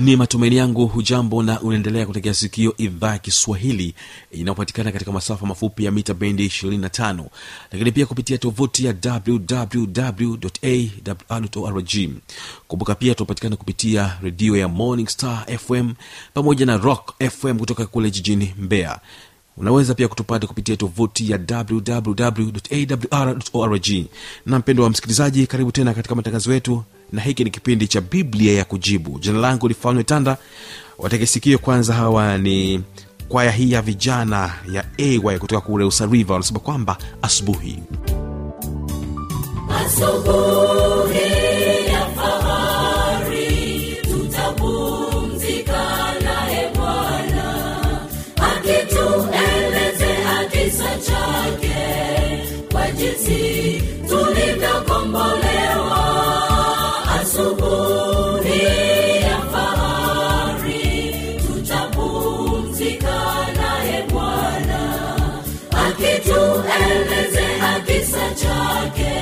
ni matumaini yangu hujambo na unaendelea kutegea sikio idhaa ya kiswahili inayopatikana katika masafa mafupi ya mita bendi 25 lakini pia kupitia tovuti ya wwwawrrg kumbuka pia tunapatikana kupitia redio ya morning star fm pamoja na rock fm kutoka kule jijini mbeya. Unaweza pia kutupata kupitia tovuti ya wwwawrrg na mpendo wa msikilizaji karibu tena katika matangazo yetu na hiki ni kipindi cha biblia ya kujibu. Jina langu lifanywe tanda. Wategesikio kwanza hawa ni kwaya hii ya vijana ya ay kutoka kule usariva wanasema kwamba asubuhi. Asubuhi kisa chake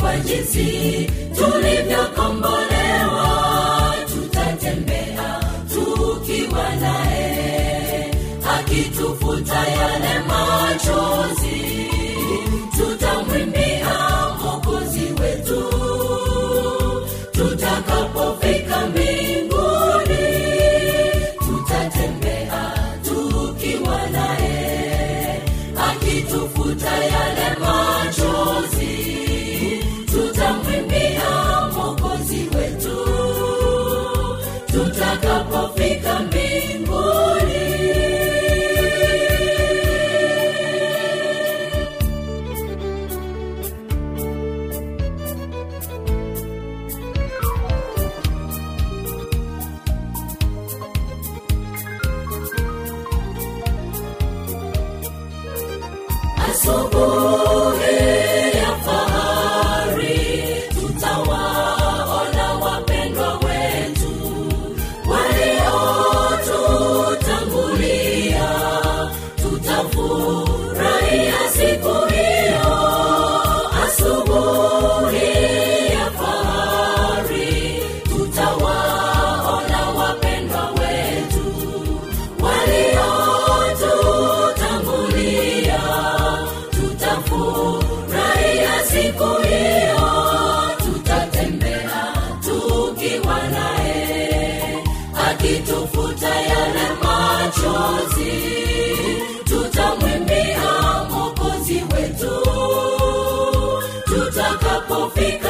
kwa jinsi tulivyokombolewa. Tutatembea tukiwa naye akitufuta yale machozi tutamwimbia mokozi wetu. Tutakapofika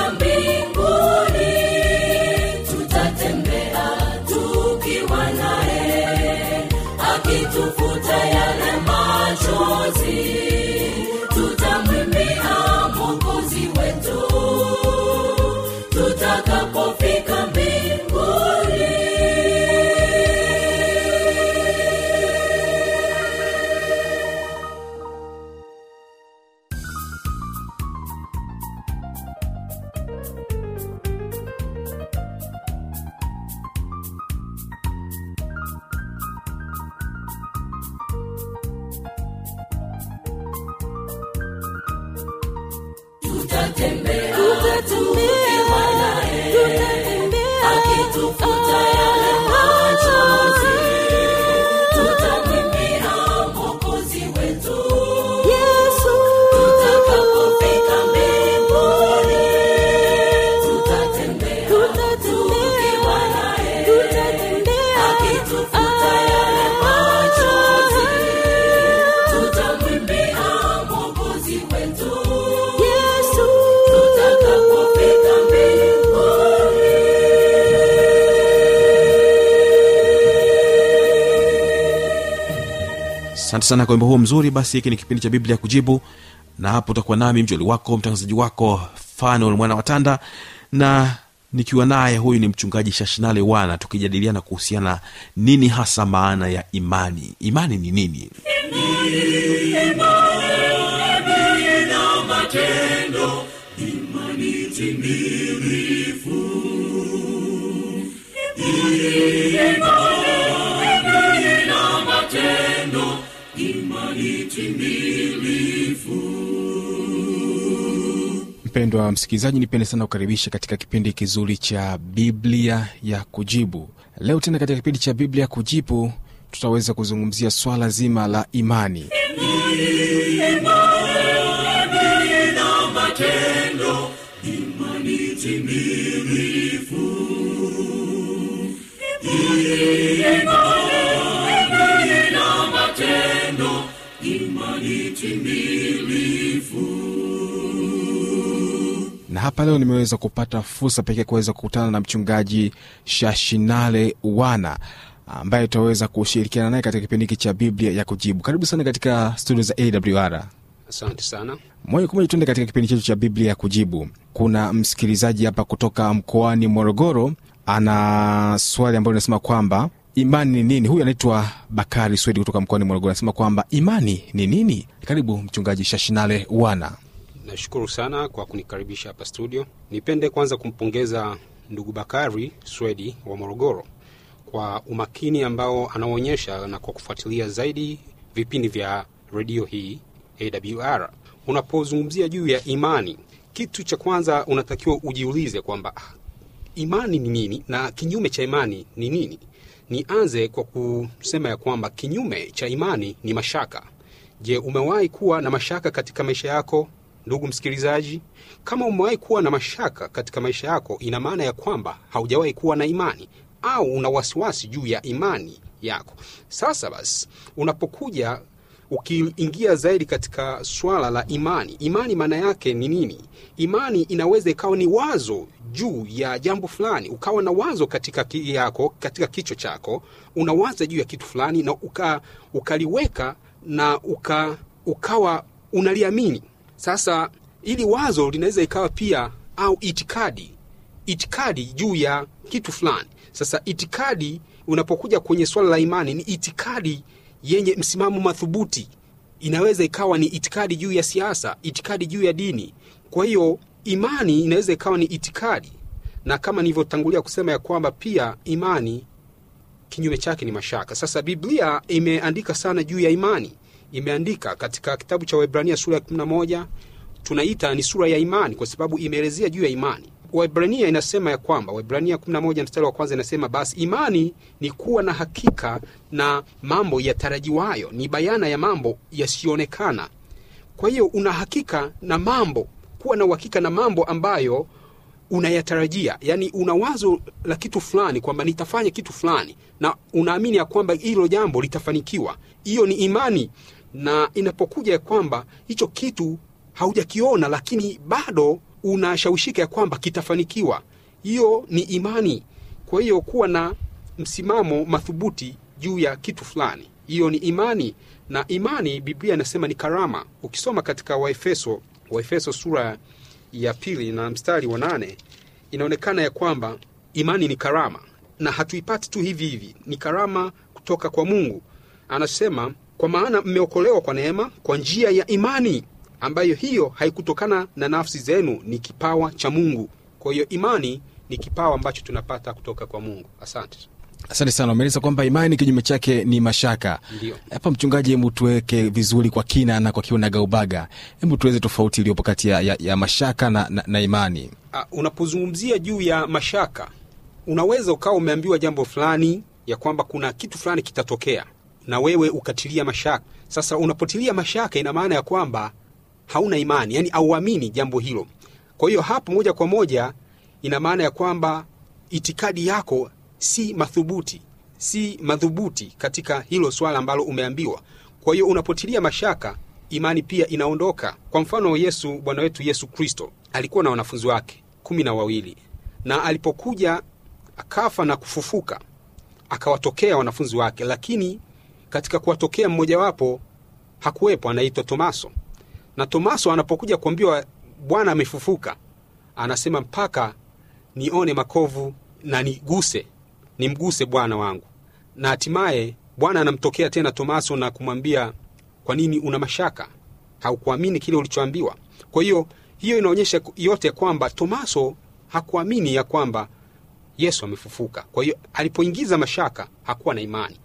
tutatembea asante sana kwa wimbo huo mzuri. Basi hiki ni kipindi cha biblia kujibu na hapo utakuwa nami mjoli wako mtangazaji wako fanuel mwana watanda na nikiwa naye huyu ni mchungaji shashinale wana tukijadiliana kuhusiana nini hasa maana ya imani. Imani ni nini mpendwa msikilizaji nipende sana kukaribisha katika kipindi kizuri cha biblia ya kujibu. Leo tena katika kipindi cha biblia ya kujibu tutaweza kuzungumzia swala zima la imani hapa leo nimeweza kupata fursa pekee kuweza kukutana na mchungaji shashinale wana ambaye tutaweza kushirikiana naye katika kipindi hiki cha biblia ya kujibu. Karibu sana katika studio za awr asante sana. Moja kwa moja tuende katika kipindi chetu cha biblia ya kujibu. Kuna msikilizaji hapa kutoka mkoani morogoro ana swali ambayo linasema kwamba imani ni nini? Huyu anaitwa bakari swedi kutoka mkoani morogoro anasema kwamba imani ni nini? Karibu mchungaji shashinale wana nashukuru sana kwa kunikaribisha hapa studio. Nipende kwanza kumpongeza ndugu bakari swedi wa morogoro kwa umakini ambao anaonyesha na kwa kufuatilia zaidi vipindi vya redio hii awr unapozungumzia juu ya imani kitu cha kwanza unatakiwa ujiulize kwamba ah, imani ni nini na kinyume cha imani ni nini? Nianze kwa kusema ya kwamba kinyume cha imani ni mashaka. Je umewahi kuwa na mashaka katika maisha yako ndugu msikilizaji kama umewahi kuwa na mashaka katika maisha yako ina maana ya kwamba haujawahi kuwa na imani au una wasiwasi juu ya imani yako. Sasa basi unapokuja ukiingia zaidi katika swala la imani imani maana yake ni nini? Imani inaweza ikawa ni wazo juu ya jambo fulani ukawa na wazo katika ki yako katika kichwa chako unawaza juu ya kitu fulani na uka, ukaliweka na uka, ukawa unaliamini sasa ili wazo linaweza ikawa pia au itikadi itikadi juu ya kitu fulani. Sasa itikadi unapokuja kwenye swala la imani ni itikadi yenye msimamo madhubuti inaweza ikawa ni itikadi juu ya siasa itikadi juu ya dini. Kwa hiyo imani inaweza ikawa ni itikadi. Na kama nilivyotangulia kusema ya kwamba pia imani kinyume chake ni mashaka. Sasa biblia imeandika sana juu ya imani imeandika katika kitabu cha waibrania sura ya 11 tunaita ni sura ya imani kwa sababu imeelezea juu ya imani. Waebrania inasema ya kwamba Waebrania 11 mstari wa kwanza inasema basi imani ni kuwa na hakika na mambo yatarajiwayo ni bayana ya mambo yasiyoonekana kwa hiyo una hakika na mambo kuwa na uhakika na mambo ambayo unayatarajia. Yaani una wazo la kitu fulani kwamba nitafanya kitu fulani na unaamini ya kwamba hilo jambo litafanikiwa. Hiyo ni imani na inapokuja ya kwamba hicho kitu haujakiona lakini bado unashawishika ya kwamba kitafanikiwa. Hiyo ni imani. Kwa hiyo kuwa na msimamo mathubuti juu ya kitu fulani. Hiyo ni imani. Na imani biblia inasema ni karama. Ukisoma katika waefeso waefeso sura ya pili na mstari wa nane inaonekana ya kwamba imani ni karama. Na hatuipati tu hivi hivi. Ni karama kutoka kwa mungu. Anasema kwa maana mmeokolewa kwa neema kwa njia ya imani ambayo hiyo haikutokana na nafsi zenu ni kipawa cha mungu. Kwa hiyo imani ni kipawa ambacho tunapata kutoka kwa mungu. Asante. Asante sana umeeleza kwamba imani kinyume chake ni mashaka. Ndio. hapa mchungaji hebu tuweke vizuri kwa kina na kwa kiunagaubaga hebu tuweze tofauti iliyopo kati ya, ya, ya mashaka na, na, na imani. Uh, unapozungumzia juu ya mashaka unaweza ukawa umeambiwa jambo fulani ya kwamba kuna kitu fulani kitatokea na wewe ukatilia mashaka. Sasa unapotilia mashaka ina maana ya kwamba hauna imani yani auamini jambo hilo. Kwa hiyo hapo moja kwa moja ina maana ya kwamba itikadi yako si madhubuti si madhubuti katika hilo swala ambalo umeambiwa. Kwa hiyo unapotilia mashaka imani pia inaondoka. Kwa mfano yesu bwana wetu yesu kristo alikuwa na wanafunzi wake kumi na wawili. Na alipokuja akafa na kufufuka akawatokea wanafunzi wake lakini katika kuwatokea mmojawapo hakuwepo, anaitwa Tomaso. Na Tomaso anapokuja kuambiwa Bwana amefufuka, anasema mpaka nione makovu na niguse, nimguse Bwana wangu. Na hatimaye Bwana anamtokea tena Tomaso na kumwambia, kwa nini una mashaka? Haukuamini kile ulichoambiwa? Kwa hiyo hiyo inaonyesha yote kwamba Tomaso hakuamini ya kwamba Yesu amefufuka. Kwa hiyo alipoingiza mashaka hakuwa na imani,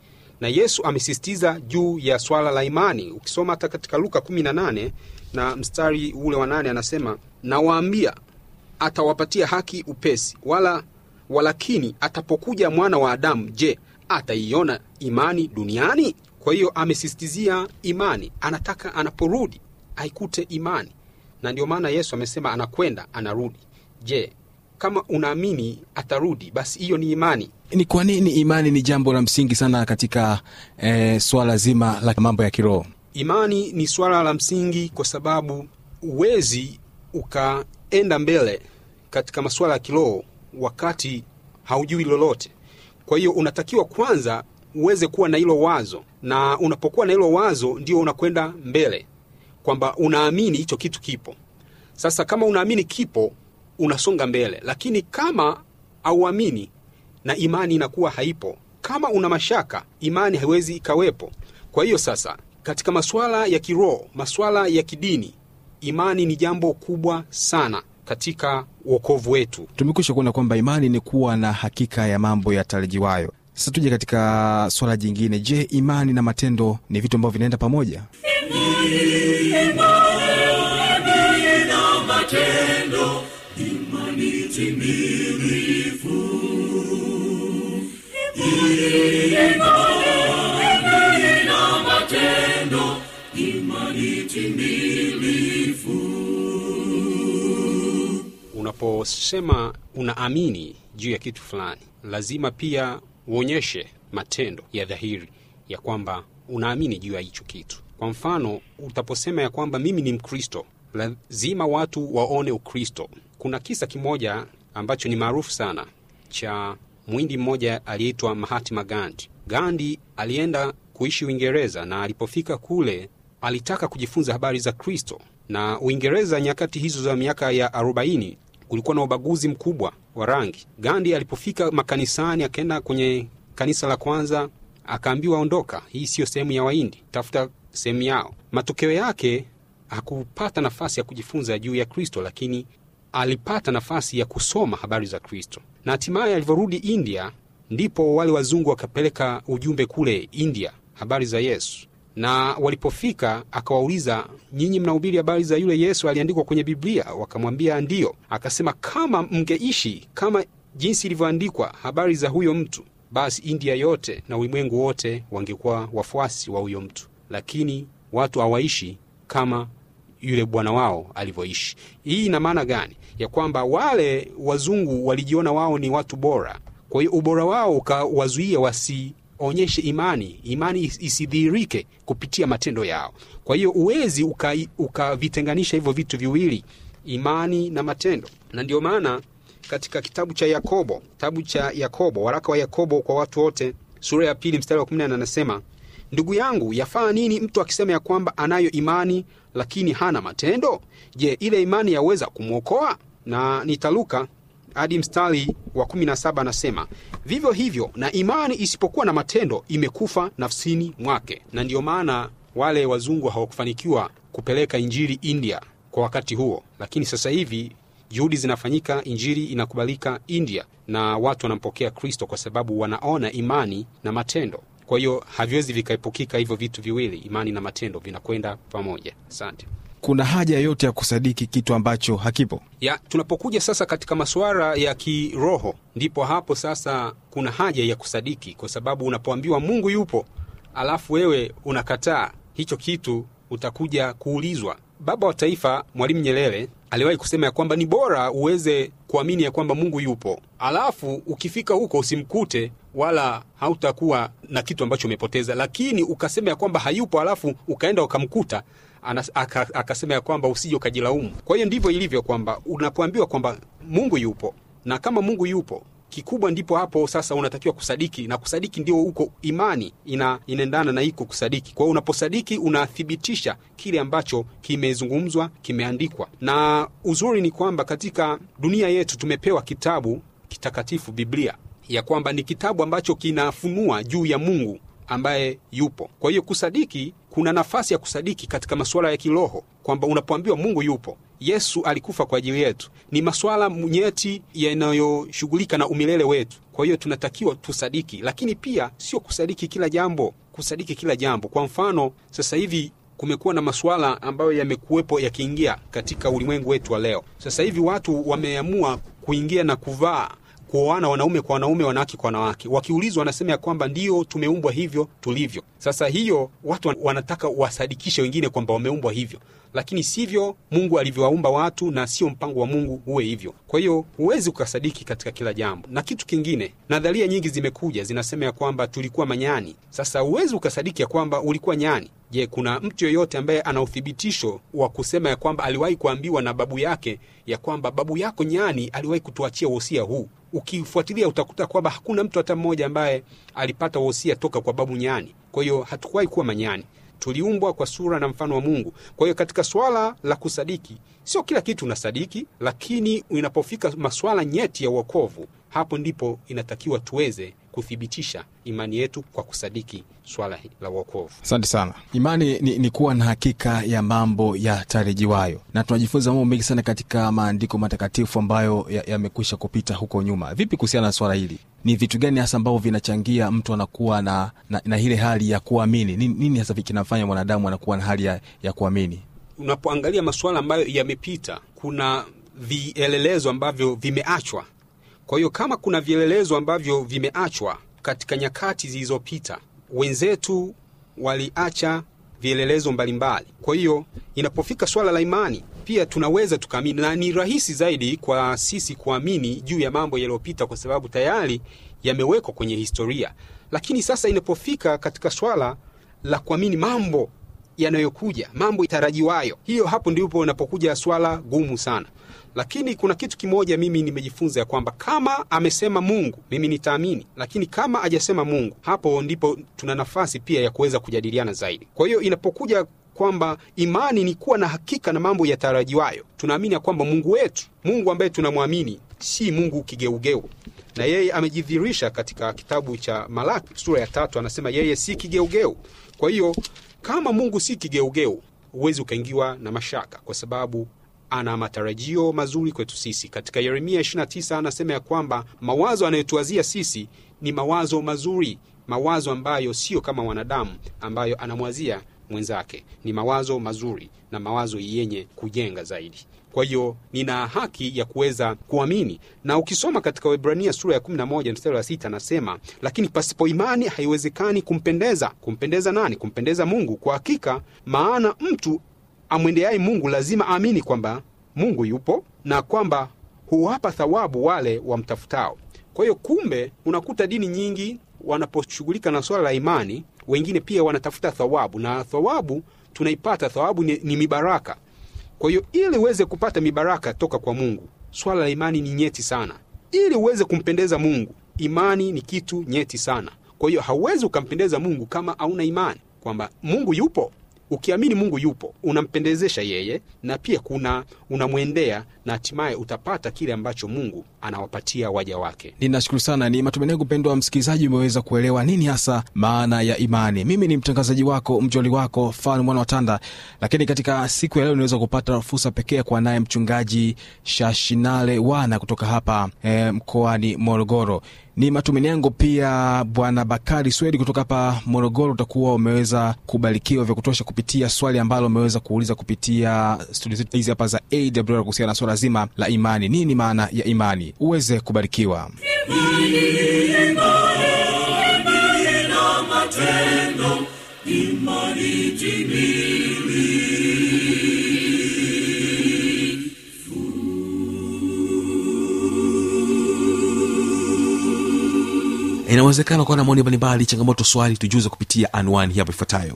na Yesu amesisitiza juu ya swala la imani. Ukisoma hata katika Luka 18 na mstari ule wa nane anasema, nawaambia atawapatia haki upesi, wala walakini atapokuja mwana wa Adamu, je, ataiona imani duniani? Kwa hiyo amesisitizia imani, anataka anaporudi aikute imani, na ndio maana Yesu amesema anakwenda anarudi. Je, kama unaamini atarudi, basi hiyo ni imani. Ni kwa nini imani ni jambo la msingi sana katika e, swala zima la mambo ya kiroho? Imani ni swala la msingi kwa sababu huwezi ukaenda mbele katika masuala ya kiroho wakati haujui lolote. Kwa hiyo unatakiwa kwanza uweze kuwa na hilo wazo, na unapokuwa na hilo wazo ndio unakwenda mbele, kwamba unaamini hicho kitu kipo. Sasa kama unaamini kipo, unasonga mbele, lakini kama auamini na imani inakuwa haipo. Kama una mashaka, imani haiwezi ikawepo. Kwa hiyo sasa, katika masuala ya kiroho, masuala ya kidini, imani ni jambo kubwa sana katika uokovu wetu. Tumekwisha kuona kwamba imani ni kuwa na hakika ya mambo yatarajiwayo. Sasa tuje katika swala jingine. Je, imani na matendo ni vitu ambavyo vinaenda pamoja? Unaposema unaamini juu ya kitu fulani, lazima pia uonyeshe matendo ya dhahiri ya kwamba unaamini juu ya hicho kitu. Kwa mfano, utaposema ya kwamba mimi ni Mkristo, lazima watu waone Ukristo. Kuna kisa kimoja ambacho ni maarufu sana cha mwindi mmoja aliyeitwa Mahatma Gandhi. Gandhi alienda kuishi Uingereza na alipofika kule alitaka kujifunza habari za Kristo. Na Uingereza nyakati hizo za miaka ya 40 kulikuwa na ubaguzi mkubwa wa rangi. Gandhi alipofika makanisani, akaenda kwenye kanisa la kwanza, akaambiwa ondoka, hii siyo sehemu ya Wahindi, tafuta sehemu yao. Matokeo yake hakupata nafasi ya kujifunza juu ya Kristo, lakini alipata nafasi ya kusoma habari za Kristo, na hatimaye alivyorudi India, ndipo wale wazungu wakapeleka ujumbe kule India, habari za Yesu. Na walipofika akawauliza, nyinyi mnahubiri habari za yule Yesu aliandikwa kwenye Biblia? Wakamwambia ndiyo. Akasema, kama mngeishi kama jinsi ilivyoandikwa habari za huyo mtu, basi India yote na ulimwengu wote wangekuwa wafuasi wa huyo mtu, lakini watu hawaishi kama yule bwana wao alivyoishi. Hii ina maana gani? Ya kwamba wale wazungu walijiona wao ni watu bora, kwa hiyo ubora wao ukawazuia wasionyeshe imani, imani isidhihirike kupitia matendo yao. Kwa hiyo uwezi ukavitenganisha uka hivyo vitu viwili, imani na matendo, na ndio maana katika kitabu cha Yakobo, kitabu cha Yakobo, waraka wa Yakobo kwa watu wote, sura ya pili mstari wa kumi na nane anasema Ndugu yangu, yafaa nini mtu akisema ya kwamba anayo imani lakini hana matendo? Je, ile imani yaweza kumwokoa? Na nitaluka hadi mstari wa 17 anasema vivyo hivyo na imani isipokuwa na matendo imekufa nafsini mwake. Na ndiyo maana wale wazungu hawakufanikiwa kupeleka injili India kwa wakati huo, lakini sasa hivi juhudi zinafanyika, injili inakubalika India na watu wanampokea Kristo kwa sababu wanaona imani na matendo. Kwa hiyo haviwezi vikaepukika hivyo vitu viwili, imani na matendo vinakwenda pamoja. Asante. Kuna haja yote ya kusadiki kitu ambacho hakipo? Ya, tunapokuja sasa katika masuala ya kiroho, ndipo hapo sasa kuna haja ya kusadiki, kwa sababu unapoambiwa Mungu yupo alafu wewe unakataa hicho kitu, utakuja kuulizwa. Baba wa Taifa Mwalimu Nyerere aliwahi kusema ya kwamba ni bora uweze kuamini ya kwamba Mungu yupo, alafu ukifika huko usimkute wala hautakuwa na kitu ambacho umepoteza, lakini ukasema ya kwamba hayupo, alafu ukaenda ukamkuta akasema ya kwamba usije ukajilaumu. Kwa hiyo ndivyo ilivyo kwamba unapoambiwa kwamba Mungu yupo na kama Mungu yupo kikubwa ndipo hapo sasa unatakiwa kusadiki na kusadiki ndio huko imani ina, inaendana na iko kusadiki. Kwa hiyo unaposadiki unathibitisha kile ambacho kimezungumzwa kimeandikwa. Na uzuri ni kwamba katika dunia yetu tumepewa kitabu kitakatifu biblia ya kwamba ni kitabu ambacho kinafunua juu ya mungu ambaye yupo. Kwa hiyo kusadiki kuna nafasi ya kusadiki katika masuala ya kiroho kwamba unapoambiwa mungu yupo yesu alikufa kwa ajili yetu. Ni masuala nyeti yanayoshughulika na umilele wetu. Kwa hiyo tunatakiwa tusadiki lakini pia sio kusadiki kila jambo kusadiki kila jambo. Kwa mfano sasa hivi kumekuwa na masuala ambayo yamekuwepo yakiingia katika ulimwengu wetu wa leo. Sasa hivi watu wameamua kuingia na kuvaa kuoana wanaume kwa wanaume wanawake kwa wanawake. Wakiulizwa wanasema ya kwamba ndio tumeumbwa hivyo tulivyo. Sasa hiyo watu wanataka wasadikishe wengine kwamba wameumbwa hivyo lakini sivyo mungu alivyowaumba watu na sio mpango wa mungu huwe hivyo. Kwa hiyo huwezi ukasadiki katika kila jambo. Na kitu kingine nadharia nyingi zimekuja zinasema ya kwamba tulikuwa manyani. Sasa huwezi ukasadiki ya kwamba ulikuwa nyani. Je kuna mtu yoyote ambaye ana uthibitisho wa kusema ya kwamba aliwahi kuambiwa na babu yake ya kwamba babu yako nyani aliwahi kutuachia wosia huu? Ukifuatilia utakuta kwamba hakuna mtu hata mmoja ambaye alipata wosia toka kwa babu nyani. Kwa hiyo hatukuwahi kuwa manyani tuliumbwa kwa sura na mfano wa mungu. Kwa hiyo katika swala la kusadiki sio kila kitu unasadiki lakini inapofika maswala nyeti ya uokovu hapo ndipo inatakiwa tuweze kuthibitisha imani yetu kwa kusadiki swala la uokovu asante sana. Imani ni, ni kuwa na hakika ya mambo yatarajiwayo na tunajifunza mambo mengi sana katika maandiko matakatifu ambayo yamekwisha ya kupita huko nyuma. Vipi kuhusiana na swala hili ni vitu gani hasa ambavyo vinachangia mtu anakuwa na, na, na ile hali ya kuamini? Nini, nini hasa kinafanya mwanadamu anakuwa na hali ya, ya kuamini? Unapoangalia masuala ambayo yamepita kuna vielelezo ambavyo vimeachwa. Kwa hiyo kama kuna vielelezo ambavyo vimeachwa katika nyakati zilizopita wenzetu waliacha vielelezo mbalimbali. Kwa hiyo inapofika swala la imani pia tunaweza tukaamini na ni rahisi zaidi kwa sisi kuamini juu ya mambo yaliyopita kwa sababu tayari yamewekwa kwenye historia. Lakini sasa inapofika katika swala la kuamini mambo yanayokuja mambo tarajiwayo hiyo hapo ndipo inapokuja swala gumu sana. Lakini kuna kitu kimoja mimi nimejifunza ya kwamba kama amesema mungu mimi nitaamini. Lakini kama ajasema mungu hapo ndipo tuna nafasi pia ya kuweza kujadiliana zaidi. Kwa hiyo inapokuja kwamba imani ni kuwa na hakika na mambo yatarajiwayo tunaamini ya kwamba mungu wetu mungu ambaye tunamwamini si mungu kigeugeu na yeye amejidhihirisha katika kitabu cha malaki sura ya tatu anasema yeye si kigeugeu. Kwa hiyo kama mungu si kigeugeu huwezi ukaingiwa na mashaka kwa sababu ana matarajio mazuri kwetu sisi. Katika yeremia 29 anasema ya kwamba mawazo anayotuwazia sisi ni mawazo mazuri mawazo ambayo sio kama wanadamu ambayo anamwazia mwenzake. Ni mawazo mazuri na mawazo yenye kujenga zaidi kwa hiyo nina haki ya kuweza kuamini. Na ukisoma katika Waebrania sura ya 11 mstari wa sita anasema lakini pasipo imani haiwezekani kumpendeza. Kumpendeza nani? Kumpendeza mungu. Kwa hakika maana mtu amwendeaye mungu lazima aamini kwamba mungu yupo na kwamba huwapa thawabu wale wamtafutao. Kwa hiyo kumbe unakuta dini nyingi wanaposhughulika na swala la imani wengine pia wanatafuta thawabu. Na thawabu tunaipata thawabu ni, ni mibaraka kwa hiyo ili uweze kupata mibaraka toka kwa mungu swala la imani ni nyeti sana. Ili uweze kumpendeza mungu imani ni kitu nyeti sana. Kwa hiyo hauwezi ukampendeza mungu kama hauna imani. Kwamba mungu yupo. Ukiamini mungu yupo unampendezesha yeye na pia kuna unamwendea na hatimaye utapata kile ambacho mungu anawapatia waja wake. Ninashukuru sana. Ni matumaini yangu mpendo wa msikilizaji umeweza kuelewa nini hasa maana ya imani. Mimi ni mtangazaji wako mjoli wako fan mwana watanda lakini katika siku ya leo niweza kupata fursa pekee kwa naye mchungaji shashinale wana kutoka hapa e, mkoani morogoro. Ni matumaini yangu pia bwana bakari swedi kutoka hapa morogoro utakuwa umeweza kubarikiwa vya kutosha kupitia swali ambalo umeweza kuuliza kupitia studio hizi hapa za awr kuhusiana na swala zima la imani. Nini maana ya imani? Uweze kubarikiwa. Inawezekana kuwa na maoni mbalimbali changamoto swali tujuze kupitia anwani hapo ifuatayo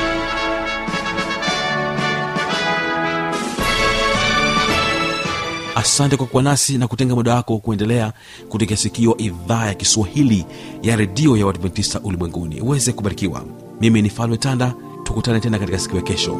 asante kwa kuwa nasi na kutenga muda wako kuendelea kutegea sikio idhaa ya kiswahili ya redio ya wadventista ulimwenguni. Uweze kubarikiwa. Mimi ni falme tanda. Tukutane tena katika siku ya kesho